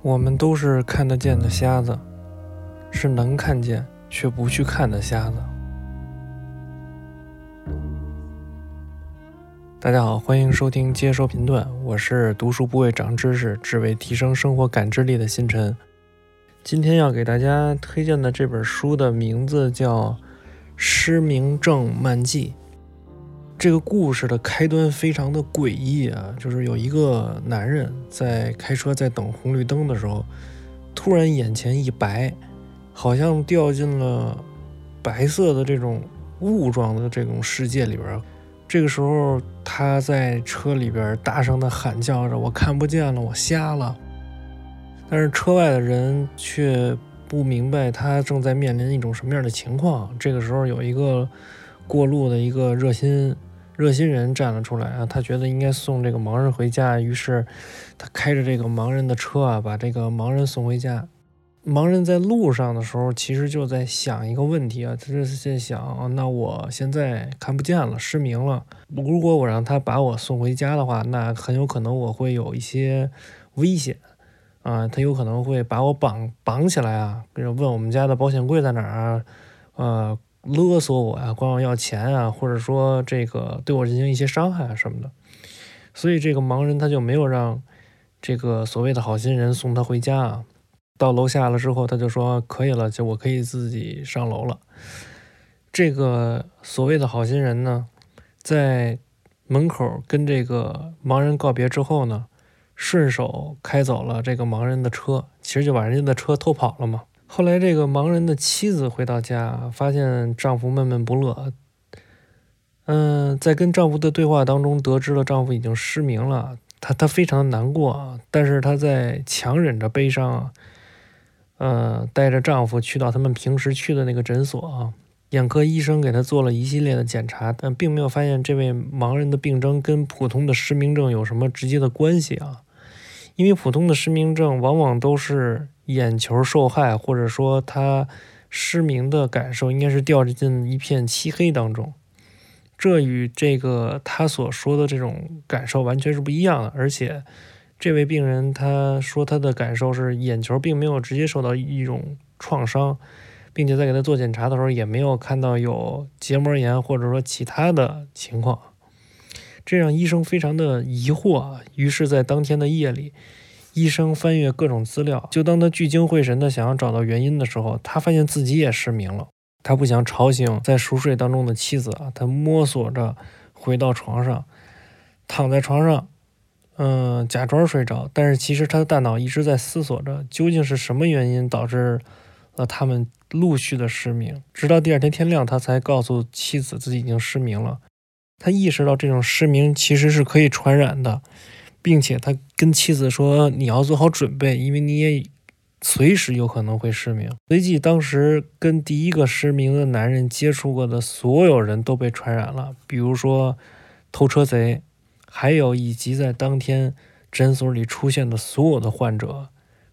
我们都是看得见的瞎子，是能看见却不去看的瞎子。大家好，欢迎收听接收频段，我是读书不为长知识，只为提升生活感知力的星辰。今天要给大家推荐的这本书的名字叫《失明症漫记》。这个故事的开端非常的诡异啊，就是有一个男人在开车在等红绿灯的时候，突然眼前一白，好像掉进了白色的这种雾状的这种世界里边。这个时候他在车里边大声的喊叫着：“我看不见了，我瞎了。”但是车外的人却不明白他正在面临一种什么样的情况。这个时候有一个过路的一个热心。热心人站了出来啊，他觉得应该送这个盲人回家，于是他开着这个盲人的车啊，把这个盲人送回家。盲人在路上的时候，其实就在想一个问题啊，他是在想：那我现在看不见了，失明了。如果我让他把我送回家的话，那很有可能我会有一些危险啊，他有可能会把我绑绑起来啊，问我们家的保险柜在哪儿啊，呃。勒索我呀，管我要钱啊，或者说这个对我进行一些伤害啊什么的，所以这个盲人他就没有让这个所谓的好心人送他回家啊。到楼下了之后，他就说可以了，就我可以自己上楼了。这个所谓的好心人呢，在门口跟这个盲人告别之后呢，顺手开走了这个盲人的车，其实就把人家的车偷跑了嘛。后来，这个盲人的妻子回到家，发现丈夫闷闷不乐。嗯，在跟丈夫的对话当中，得知了丈夫已经失明了，她她非常难过啊。但是她在强忍着悲伤，呃，带着丈夫去到他们平时去的那个诊所啊。眼科医生给她做了一系列的检查，但并没有发现这位盲人的病症跟普通的失明症有什么直接的关系啊。因为普通的失明症往往都是。眼球受害，或者说他失明的感受，应该是掉进一片漆黑当中。这与这个他所说的这种感受完全是不一样的。而且，这位病人他说他的感受是眼球并没有直接受到一种创伤，并且在给他做检查的时候也没有看到有结膜炎或者说其他的情况，这让医生非常的疑惑。于是，在当天的夜里。医生翻阅各种资料，就当他聚精会神地想要找到原因的时候，他发现自己也失明了。他不想吵醒在熟睡当中的妻子啊，他摸索着回到床上，躺在床上，嗯，假装睡着。但是其实他的大脑一直在思索着，究竟是什么原因导致了他们陆续的失明。直到第二天天亮，他才告诉妻子自己已经失明了。他意识到这种失明其实是可以传染的。并且他跟妻子说：“你要做好准备，因为你也随时有可能会失明。”随即，当时跟第一个失明的男人接触过的所有人都被传染了，比如说偷车贼，还有以及在当天诊所里出现的所有的患者，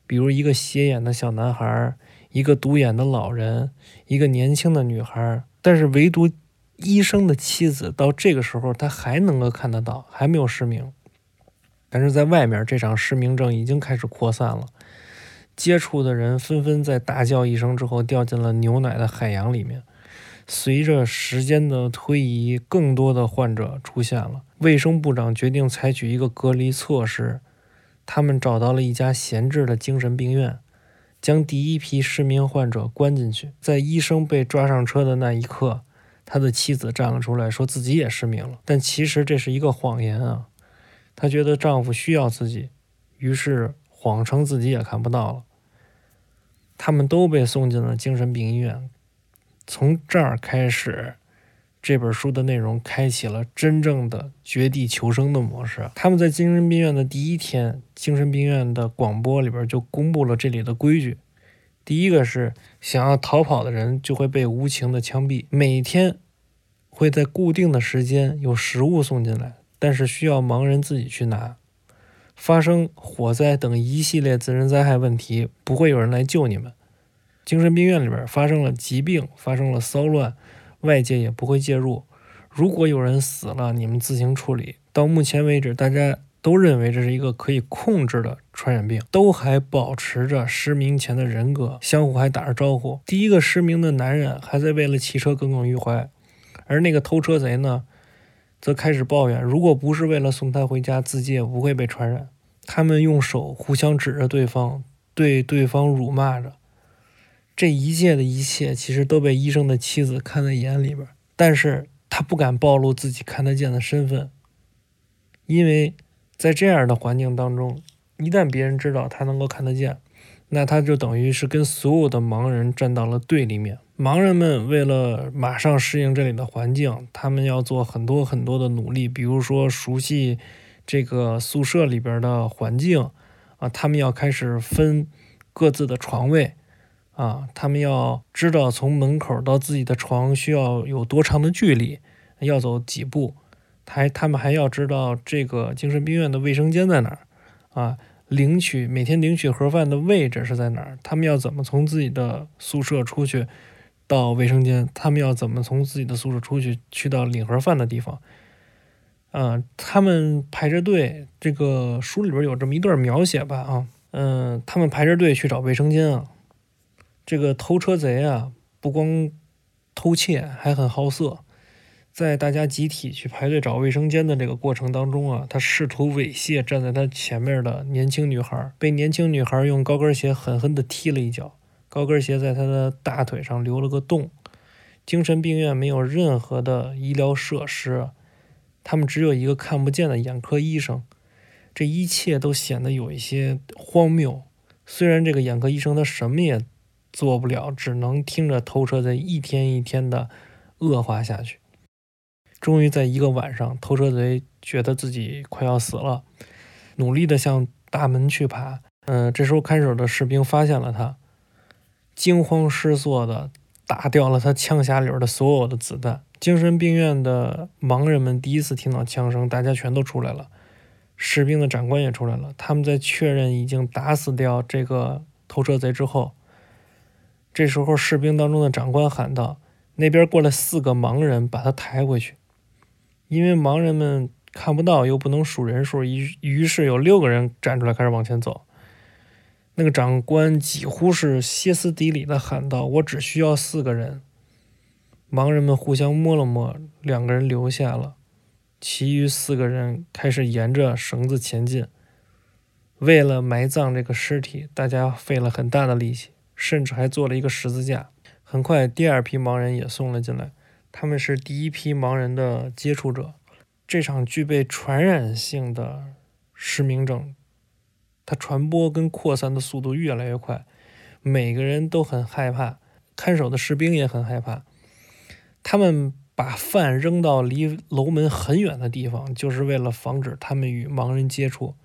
比如一个斜眼的小男孩，一个独眼的老人，一个年轻的女孩。但是，唯独医生的妻子到这个时候，他还能够看得到，还没有失明。但是在外面，这场失明症已经开始扩散了。接触的人纷纷在大叫一声之后掉进了牛奶的海洋里面。随着时间的推移，更多的患者出现了。卫生部长决定采取一个隔离措施。他们找到了一家闲置的精神病院，将第一批失明患者关进去。在医生被抓上车的那一刻，他的妻子站了出来，说自己也失明了。但其实这是一个谎言啊。她觉得丈夫需要自己，于是谎称自己也看不到了。他们都被送进了精神病医院。从这儿开始，这本书的内容开启了真正的绝地求生的模式。他们在精神病院的第一天，精神病院的广播里边就公布了这里的规矩：第一个是想要逃跑的人就会被无情的枪毙，每天会在固定的时间有食物送进来。但是需要盲人自己去拿。发生火灾等一系列自然灾害问题，不会有人来救你们。精神病院里边发生了疾病，发生了骚乱，外界也不会介入。如果有人死了，你们自行处理。到目前为止，大家都认为这是一个可以控制的传染病，都还保持着失明前的人格，相互还打着招呼。第一个失明的男人还在为了汽车耿耿于怀，而那个偷车贼呢？则开始抱怨，如果不是为了送他回家，自己也不会被传染。他们用手互相指着对方，对对方辱骂着。这一切的一切，其实都被医生的妻子看在眼里边，但是他不敢暴露自己看得见的身份，因为在这样的环境当中，一旦别人知道他能够看得见，那他就等于是跟所有的盲人站到了对立面。盲人们为了马上适应这里的环境，他们要做很多很多的努力，比如说熟悉这个宿舍里边的环境啊，他们要开始分各自的床位啊，他们要知道从门口到自己的床需要有多长的距离，要走几步，还他们还要知道这个精神病院的卫生间在哪儿啊，领取每天领取盒饭的位置是在哪儿，他们要怎么从自己的宿舍出去。到卫生间，他们要怎么从自己的宿舍出去，去到领盒饭的地方？啊，他们排着队，这个书里边有这么一段描写吧？啊，嗯，他们排着队去找卫生间啊。这个偷车贼啊，不光偷窃，还很好色。在大家集体去排队找卫生间的这个过程当中啊，他试图猥亵站在他前面的年轻女孩，被年轻女孩用高跟鞋狠狠地踢了一脚。高跟鞋在他的大腿上留了个洞。精神病院没有任何的医疗设施，他们只有一个看不见的眼科医生。这一切都显得有一些荒谬。虽然这个眼科医生他什么也做不了，只能听着偷车在一天一天的恶化下去。终于在一个晚上，偷车贼觉得自己快要死了，努力的向大门去爬。嗯，这时候看守的士兵发现了他。惊慌失措的打掉了他枪匣里的所有的子弹。精神病院的盲人们第一次听到枪声，大家全都出来了。士兵的长官也出来了。他们在确认已经打死掉这个偷车贼之后，这时候士兵当中的长官喊道：“那边过来四个盲人，把他抬回去。”因为盲人们看不到，又不能数人数，于于是有六个人站出来开始往前走。那个长官几乎是歇斯底里的喊道：“我只需要四个人。”盲人们互相摸了摸，两个人留下了，其余四个人开始沿着绳子前进。为了埋葬这个尸体，大家费了很大的力气，甚至还做了一个十字架。很快，第二批盲人也送了进来，他们是第一批盲人的接触者。这场具备传染性的失明症。它传播跟扩散的速度越来越快，每个人都很害怕，看守的士兵也很害怕。他们把饭扔到离楼门很远的地方，就是为了防止他们与盲人接触。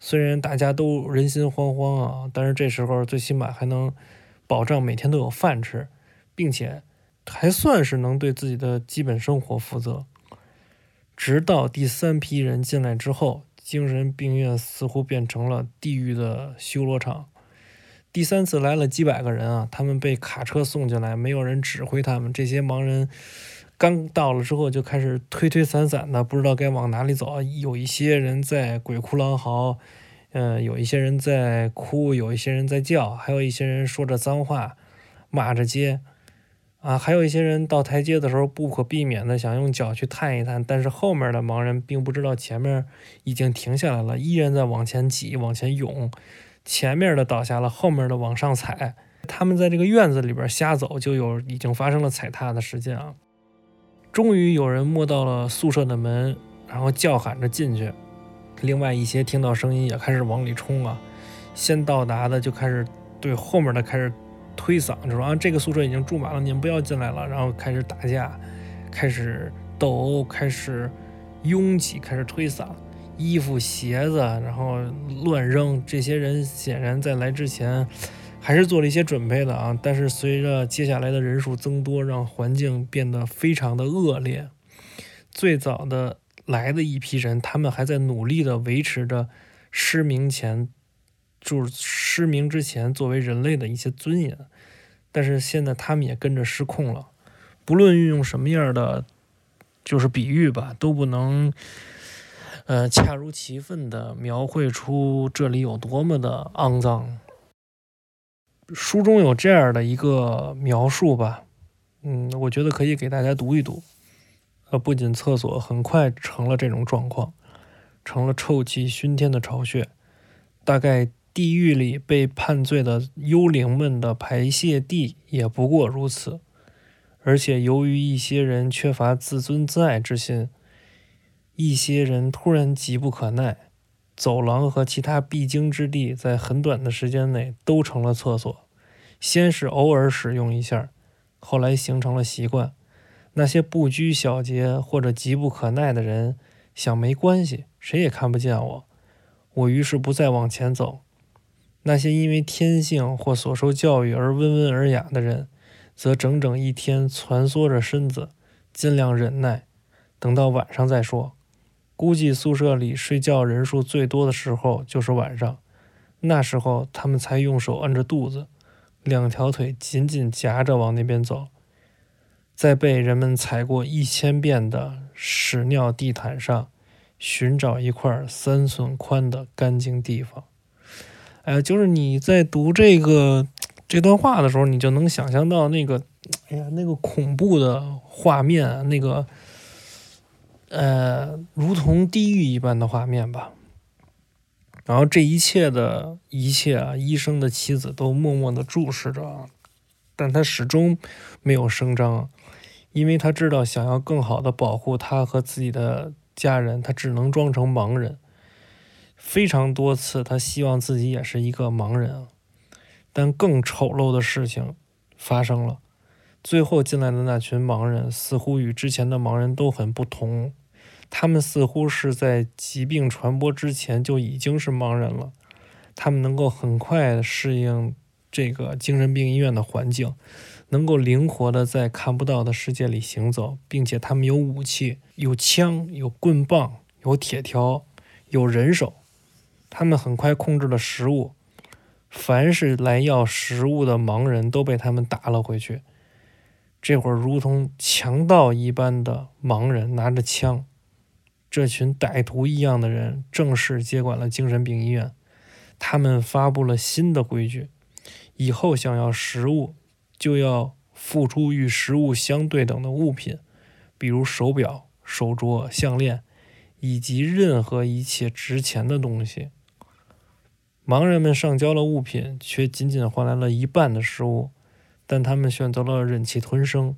虽然大家都人心惶惶啊，但是这时候最起码还能保障每天都有饭吃，并且还算是能对自己的基本生活负责。直到第三批人进来之后。精神病院似乎变成了地狱的修罗场。第三次来了几百个人啊，他们被卡车送进来，没有人指挥他们。这些盲人刚到了之后就开始推推搡搡的，不知道该往哪里走。有一些人在鬼哭狼嚎，嗯，有一些人在哭，有一些人在叫，还有一些人说着脏话，骂着街。啊，还有一些人到台阶的时候，不可避免的想用脚去探一探，但是后面的盲人并不知道前面已经停下来了，依然在往前挤、往前涌。前面的倒下了，后面的往上踩。他们在这个院子里边瞎走，就有已经发生了踩踏的事件啊。终于有人摸到了宿舍的门，然后叫喊着进去。另外一些听到声音也开始往里冲啊。先到达的就开始对后面的开始。推搡就说啊，这个宿舍已经住满了，你们不要进来了。然后开始打架，开始斗殴，开始拥挤，开始推搡，衣服、鞋子，然后乱扔。这些人显然在来之前还是做了一些准备的啊。但是随着接下来的人数增多，让环境变得非常的恶劣。最早的来的一批人，他们还在努力的维持着失明前，就是失明之前作为人类的一些尊严。但是现在他们也跟着失控了，不论运用什么样的，就是比喻吧，都不能，呃，恰如其分的描绘出这里有多么的肮脏。书中有这样的一个描述吧，嗯，我觉得可以给大家读一读。呃，不仅厕所很快成了这种状况，成了臭气熏天的巢穴，大概。地狱里被判罪的幽灵们的排泄地也不过如此，而且由于一些人缺乏自尊自爱之心，一些人突然急不可耐，走廊和其他必经之地在很短的时间内都成了厕所。先是偶尔使用一下，后来形成了习惯。那些不拘小节或者急不可耐的人想没关系，谁也看不见我，我于是不再往前走。那些因为天性或所受教育而温文尔雅的人，则整整一天蜷缩着身子，尽量忍耐，等到晚上再说。估计宿舍里睡觉人数最多的时候就是晚上，那时候他们才用手按着肚子，两条腿紧紧夹着往那边走，在被人们踩过一千遍的屎尿地毯上，寻找一块三寸宽的干净地方。哎，就是你在读这个这段话的时候，你就能想象到那个，哎呀，那个恐怖的画面，那个，呃，如同地狱一般的画面吧。然后这一切的一切啊，医生的妻子都默默的注视着，但他始终没有声张，因为他知道，想要更好的保护他和自己的家人，他只能装成盲人。非常多次，他希望自己也是一个盲人啊，但更丑陋的事情发生了。最后进来的那群盲人似乎与之前的盲人都很不同，他们似乎是在疾病传播之前就已经是盲人了。他们能够很快适应这个精神病医院的环境，能够灵活的在看不到的世界里行走，并且他们有武器，有枪，有棍棒，有铁条，有人手。他们很快控制了食物，凡是来要食物的盲人都被他们打了回去。这会儿，如同强盗一般的盲人拿着枪，这群歹徒一样的人正式接管了精神病医院。他们发布了新的规矩：以后想要食物，就要付出与食物相对等的物品，比如手表、手镯、项链，以及任何一切值钱的东西。盲人们上交了物品，却仅仅换来了一半的食物，但他们选择了忍气吞声。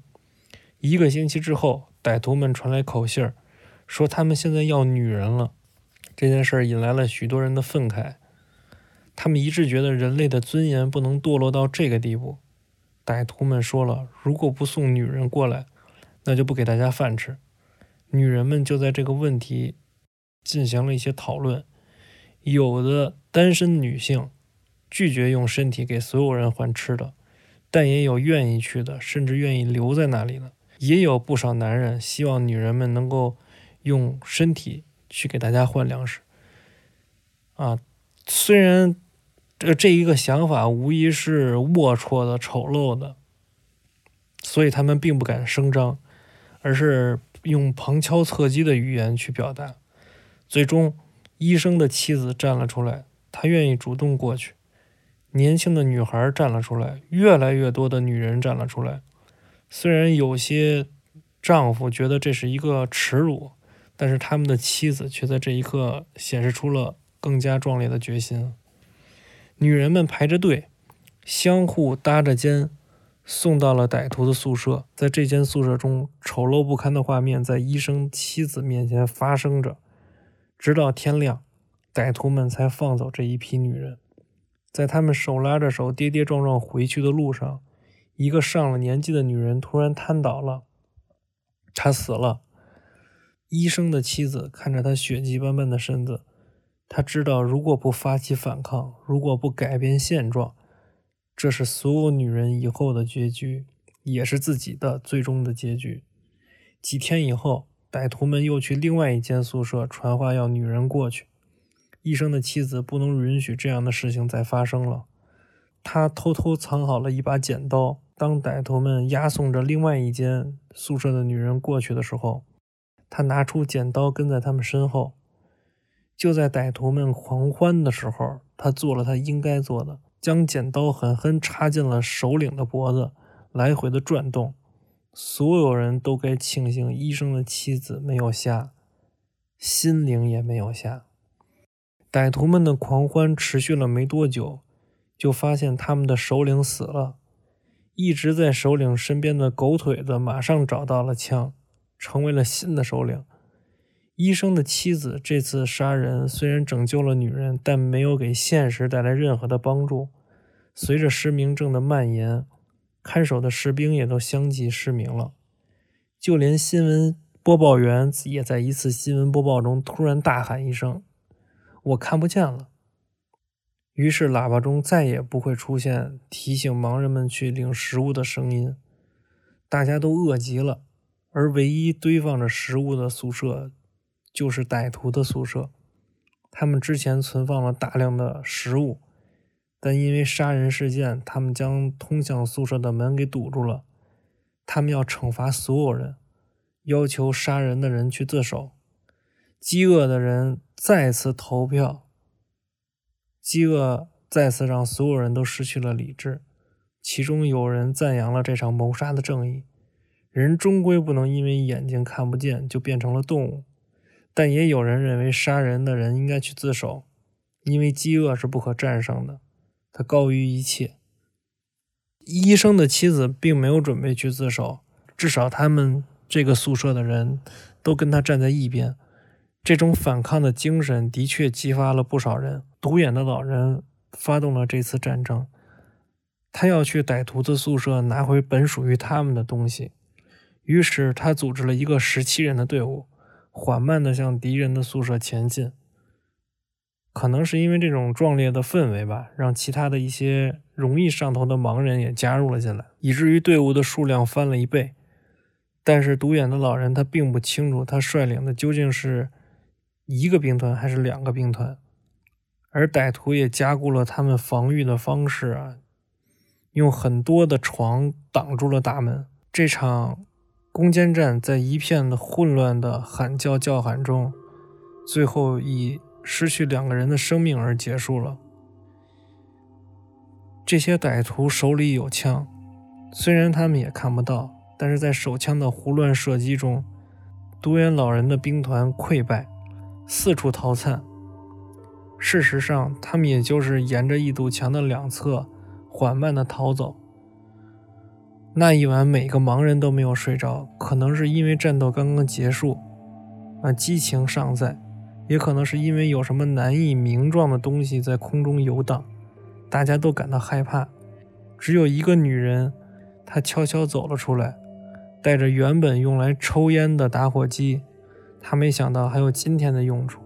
一个星期之后，歹徒们传来口信儿，说他们现在要女人了。这件事儿引来了许多人的愤慨，他们一致觉得人类的尊严不能堕落到这个地步。歹徒们说了，如果不送女人过来，那就不给大家饭吃。女人们就在这个问题进行了一些讨论。有的单身女性拒绝用身体给所有人换吃的，但也有愿意去的，甚至愿意留在那里的。也有不少男人希望女人们能够用身体去给大家换粮食。啊，虽然这这一个想法无疑是龌龊的、丑陋的，所以他们并不敢声张，而是用旁敲侧击的语言去表达，最终。医生的妻子站了出来，他愿意主动过去。年轻的女孩站了出来，越来越多的女人站了出来。虽然有些丈夫觉得这是一个耻辱，但是他们的妻子却在这一刻显示出了更加壮烈的决心。女人们排着队，相互搭着肩，送到了歹徒的宿舍。在这间宿舍中，丑陋不堪的画面在医生妻子面前发生着。直到天亮，歹徒们才放走这一批女人。在他们手拉着手、跌跌撞撞回去的路上，一个上了年纪的女人突然瘫倒了，她死了。医生的妻子看着她血迹斑斑的身子，她知道，如果不发起反抗，如果不改变现状，这是所有女人以后的结局，也是自己的最终的结局。几天以后。歹徒们又去另外一间宿舍传话，要女人过去。医生的妻子不能允许这样的事情再发生了。他偷偷藏好了一把剪刀。当歹徒们押送着另外一间宿舍的女人过去的时候，他拿出剪刀跟在他们身后。就在歹徒们狂欢的时候，他做了他应该做的，将剪刀狠狠插进了首领的脖子，来回的转动。所有人都该庆幸医生的妻子没有瞎，心灵也没有瞎。歹徒们的狂欢持续了没多久，就发现他们的首领死了。一直在首领身边的狗腿子马上找到了枪，成为了新的首领。医生的妻子这次杀人虽然拯救了女人，但没有给现实带来任何的帮助。随着失明症的蔓延，看守的士兵也都相继失明了。就连新闻播报员也在一次新闻播报中突然大喊一声。我看不见了。于是，喇叭中再也不会出现提醒盲人们去领食物的声音。大家都饿极了，而唯一堆放着食物的宿舍就是歹徒的宿舍。他们之前存放了大量的食物，但因为杀人事件，他们将通向宿舍的门给堵住了。他们要惩罚所有人，要求杀人的人去自首。饥饿的人再次投票，饥饿再次让所有人都失去了理智。其中有人赞扬了这场谋杀的正义，人终归不能因为眼睛看不见就变成了动物。但也有人认为杀人的人应该去自首，因为饥饿是不可战胜的，它高于一切。医生的妻子并没有准备去自首，至少他们这个宿舍的人都跟他站在一边。这种反抗的精神的确激发了不少人。独眼的老人发动了这次战争，他要去歹徒的宿舍拿回本属于他们的东西。于是他组织了一个十七人的队伍，缓慢地向敌人的宿舍前进。可能是因为这种壮烈的氛围吧，让其他的一些容易上头的盲人也加入了进来，以至于队伍的数量翻了一倍。但是独眼的老人他并不清楚，他率领的究竟是。一个兵团还是两个兵团，而歹徒也加固了他们防御的方式啊，用很多的床挡住了大门。这场攻坚战在一片的混乱的喊叫叫喊中，最后以失去两个人的生命而结束了。这些歹徒手里有枪，虽然他们也看不到，但是在手枪的胡乱射击中，独眼老人的兵团溃败。四处逃窜。事实上，他们也就是沿着一堵墙的两侧缓慢地逃走。那一晚，每个盲人都没有睡着，可能是因为战斗刚刚结束，啊，激情尚在；也可能是因为有什么难以名状的东西在空中游荡，大家都感到害怕。只有一个女人，她悄悄走了出来，带着原本用来抽烟的打火机。他没想到还有今天的用处。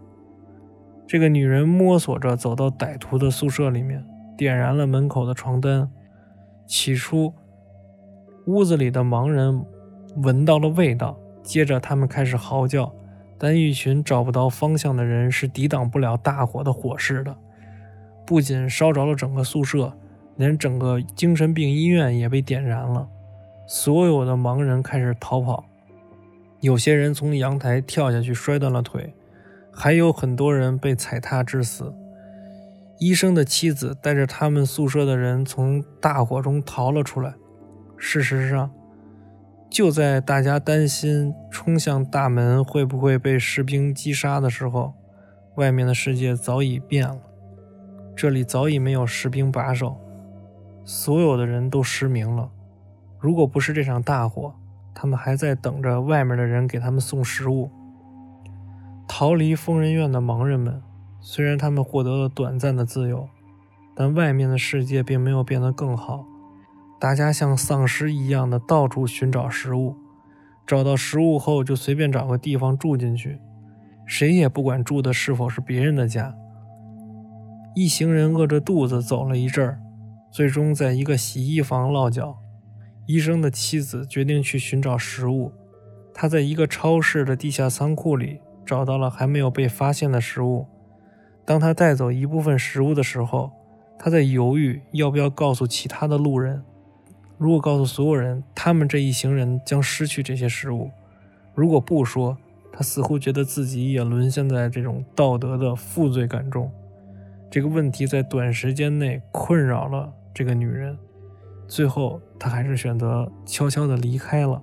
这个女人摸索着走到歹徒的宿舍里面，点燃了门口的床单。起初，屋子里的盲人闻到了味道，接着他们开始嚎叫。但一群找不到方向的人是抵挡不了大火的火势的，不仅烧着了整个宿舍，连整个精神病医院也被点燃了。所有的盲人开始逃跑。有些人从阳台跳下去，摔断了腿；还有很多人被踩踏致死。医生的妻子带着他们宿舍的人从大火中逃了出来。事实上，就在大家担心冲向大门会不会被士兵击杀的时候，外面的世界早已变了。这里早已没有士兵把守，所有的人都失明了。如果不是这场大火，他们还在等着外面的人给他们送食物。逃离疯人院的盲人们，虽然他们获得了短暂的自由，但外面的世界并没有变得更好。大家像丧尸一样的到处寻找食物，找到食物后就随便找个地方住进去，谁也不管住的是否是别人的家。一行人饿着肚子走了一阵儿，最终在一个洗衣房落脚。医生的妻子决定去寻找食物。他在一个超市的地下仓库里找到了还没有被发现的食物，当他带走一部分食物的时候，他在犹豫要不要告诉其他的路人。如果告诉所有人，他们这一行人将失去这些食物；如果不说，他似乎觉得自己也沦陷在这种道德的负罪感中。这个问题在短时间内困扰了这个女人，最后他还是选择悄悄地离开了。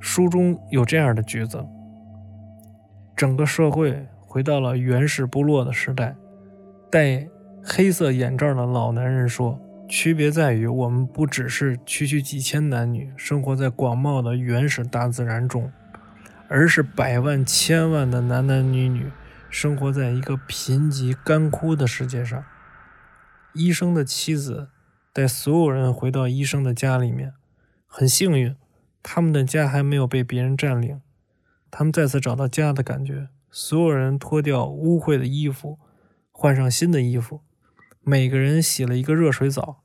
书中有这样的句子：整个社会回到了原始部落的时代。戴黑色眼罩的老男人说：“区别在于，我们不只是区区几千男女生活在广袤的原始大自然中，而是百万千万的男男女女生活在一个贫瘠干枯的世界上。”医生的妻子带所有人回到医生的家里面，很幸运。他们的家还没有被别人占领，他们再次找到家的感觉。所有人脱掉污秽的衣服，换上新的衣服。每个人洗了一个热水澡，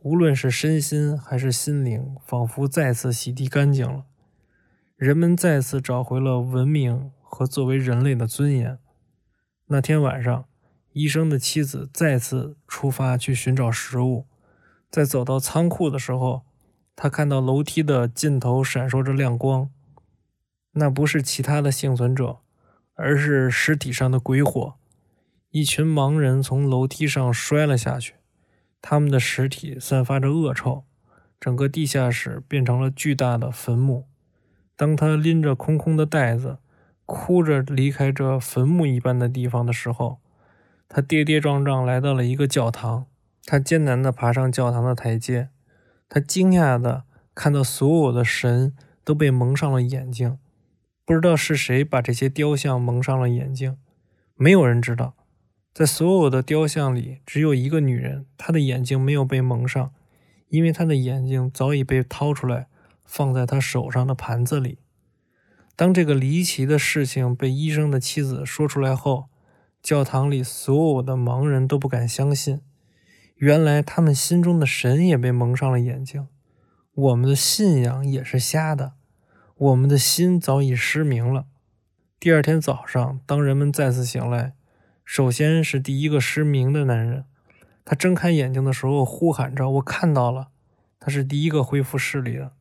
无论是身心还是心灵，仿佛再次洗涤干净了。人们再次找回了文明和作为人类的尊严。那天晚上，医生的妻子再次出发去寻找食物，在走到仓库的时候。他看到楼梯的尽头闪烁着亮光，那不是其他的幸存者，而是尸体上的鬼火。一群盲人从楼梯上摔了下去，他们的尸体散发着恶臭，整个地下室变成了巨大的坟墓。当他拎着空空的袋子，哭着离开这坟墓一般的地方的时候，他跌跌撞撞来到了一个教堂。他艰难地爬上教堂的台阶。他惊讶地看到，所有的神都被蒙上了眼睛。不知道是谁把这些雕像蒙上了眼睛，没有人知道。在所有的雕像里，只有一个女人，她的眼睛没有被蒙上，因为她的眼睛早已被掏出来，放在她手上的盘子里。当这个离奇的事情被医生的妻子说出来后，教堂里所有的盲人都不敢相信。原来他们心中的神也被蒙上了眼睛，我们的信仰也是瞎的，我们的心早已失明了。第二天早上，当人们再次醒来，首先是第一个失明的男人，他睁开眼睛的时候呼喊着：“我看到了！”他是第一个恢复视力的。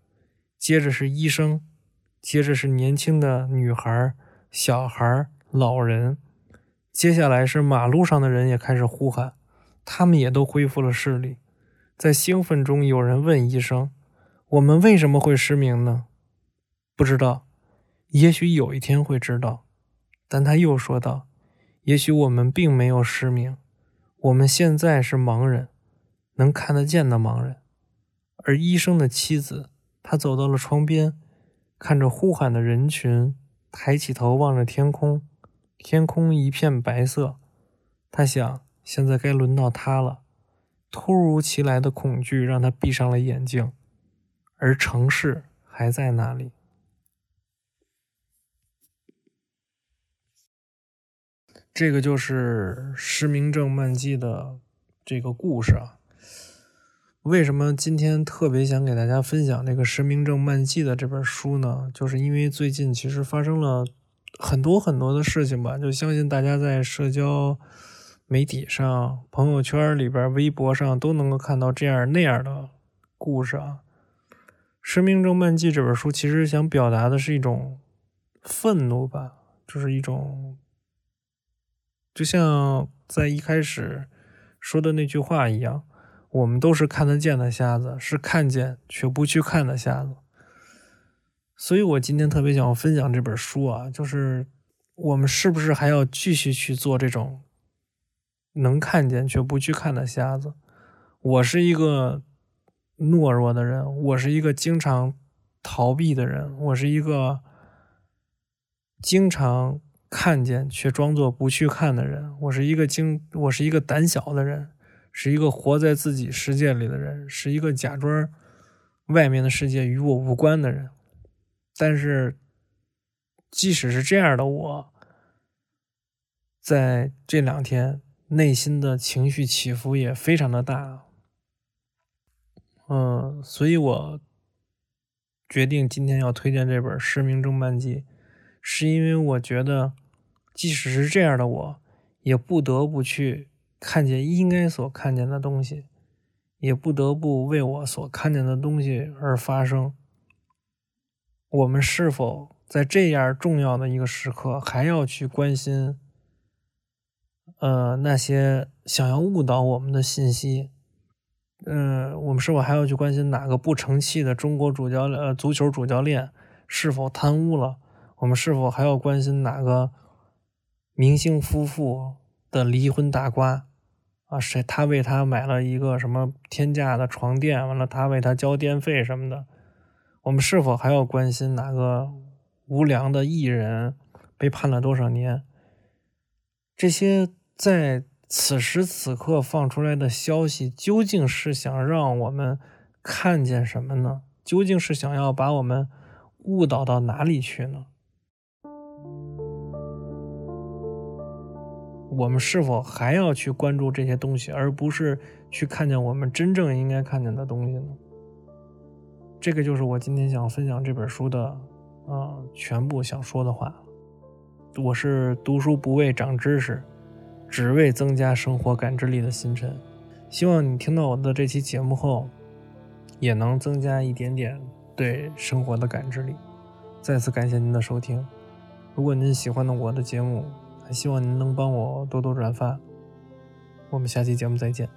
接着是医生，接着是年轻的女孩、小孩、老人，接下来是马路上的人也开始呼喊。他们也都恢复了视力，在兴奋中，有人问医生：“我们为什么会失明呢？”不知道，也许有一天会知道。但他又说道：“也许我们并没有失明，我们现在是盲人，能看得见的盲人。”而医生的妻子，她走到了窗边，看着呼喊的人群，抬起头望着天空，天空一片白色。他想。现在该轮到他了。突如其来的恐惧让他闭上了眼睛，而城市还在那里。这个就是《失明症漫记》的这个故事啊。为什么今天特别想给大家分享这个《失明症漫记》的这本书呢？就是因为最近其实发生了很多很多的事情吧，就相信大家在社交。媒体上、朋友圈里边、微博上都能够看到这样那样的故事啊。《生命中漫记》这本书其实想表达的是一种愤怒吧，就是一种，就像在一开始说的那句话一样，我们都是看得见的瞎子，是看见却不去看的瞎子。所以我今天特别想分享这本书啊，就是我们是不是还要继续去做这种？能看见却不去看的瞎子。我是一个懦弱的人，我是一个经常逃避的人，我是一个经常看见却装作不去看的人，我是一个经，我是一个胆小的人，是一个活在自己世界里的人，是一个假装外面的世界与我无关的人。但是，即使是这样的我，在这两天。内心的情绪起伏也非常的大，嗯，所以我决定今天要推荐这本《失明症漫记》，是因为我觉得，即使是这样的我，也不得不去看见应该所看见的东西，也不得不为我所看见的东西而发生。我们是否在这样重要的一个时刻，还要去关心，呃，那些想要误导我们的信息？嗯，我们是否还要去关心哪个不成器的中国主教呃足球主教练是否贪污了？我们是否还要关心哪个明星夫妇的离婚大瓜？啊，谁他为他买了一个什么天价的床垫，完了他为他交电费什么的？我们是否还要关心哪个无良的艺人被判了多少年？这些在此时此刻放出来的消息，究竟是想让我们看见什么呢？究竟是想要把我们误导到哪里去呢？我们是否还要去关注这些东西，而不是去看见我们真正应该看见的东西呢？这个就是我今天想分享这本书的，啊，全部想说的话。我是读书不为长知识，只为增加生活感知力的星辰。希望你听到我的这期节目后，也能增加一点点对生活的感知力。再次感谢您的收听。如果您喜欢的我的节目，还希望您能帮我多多转发。我们下期节目再见。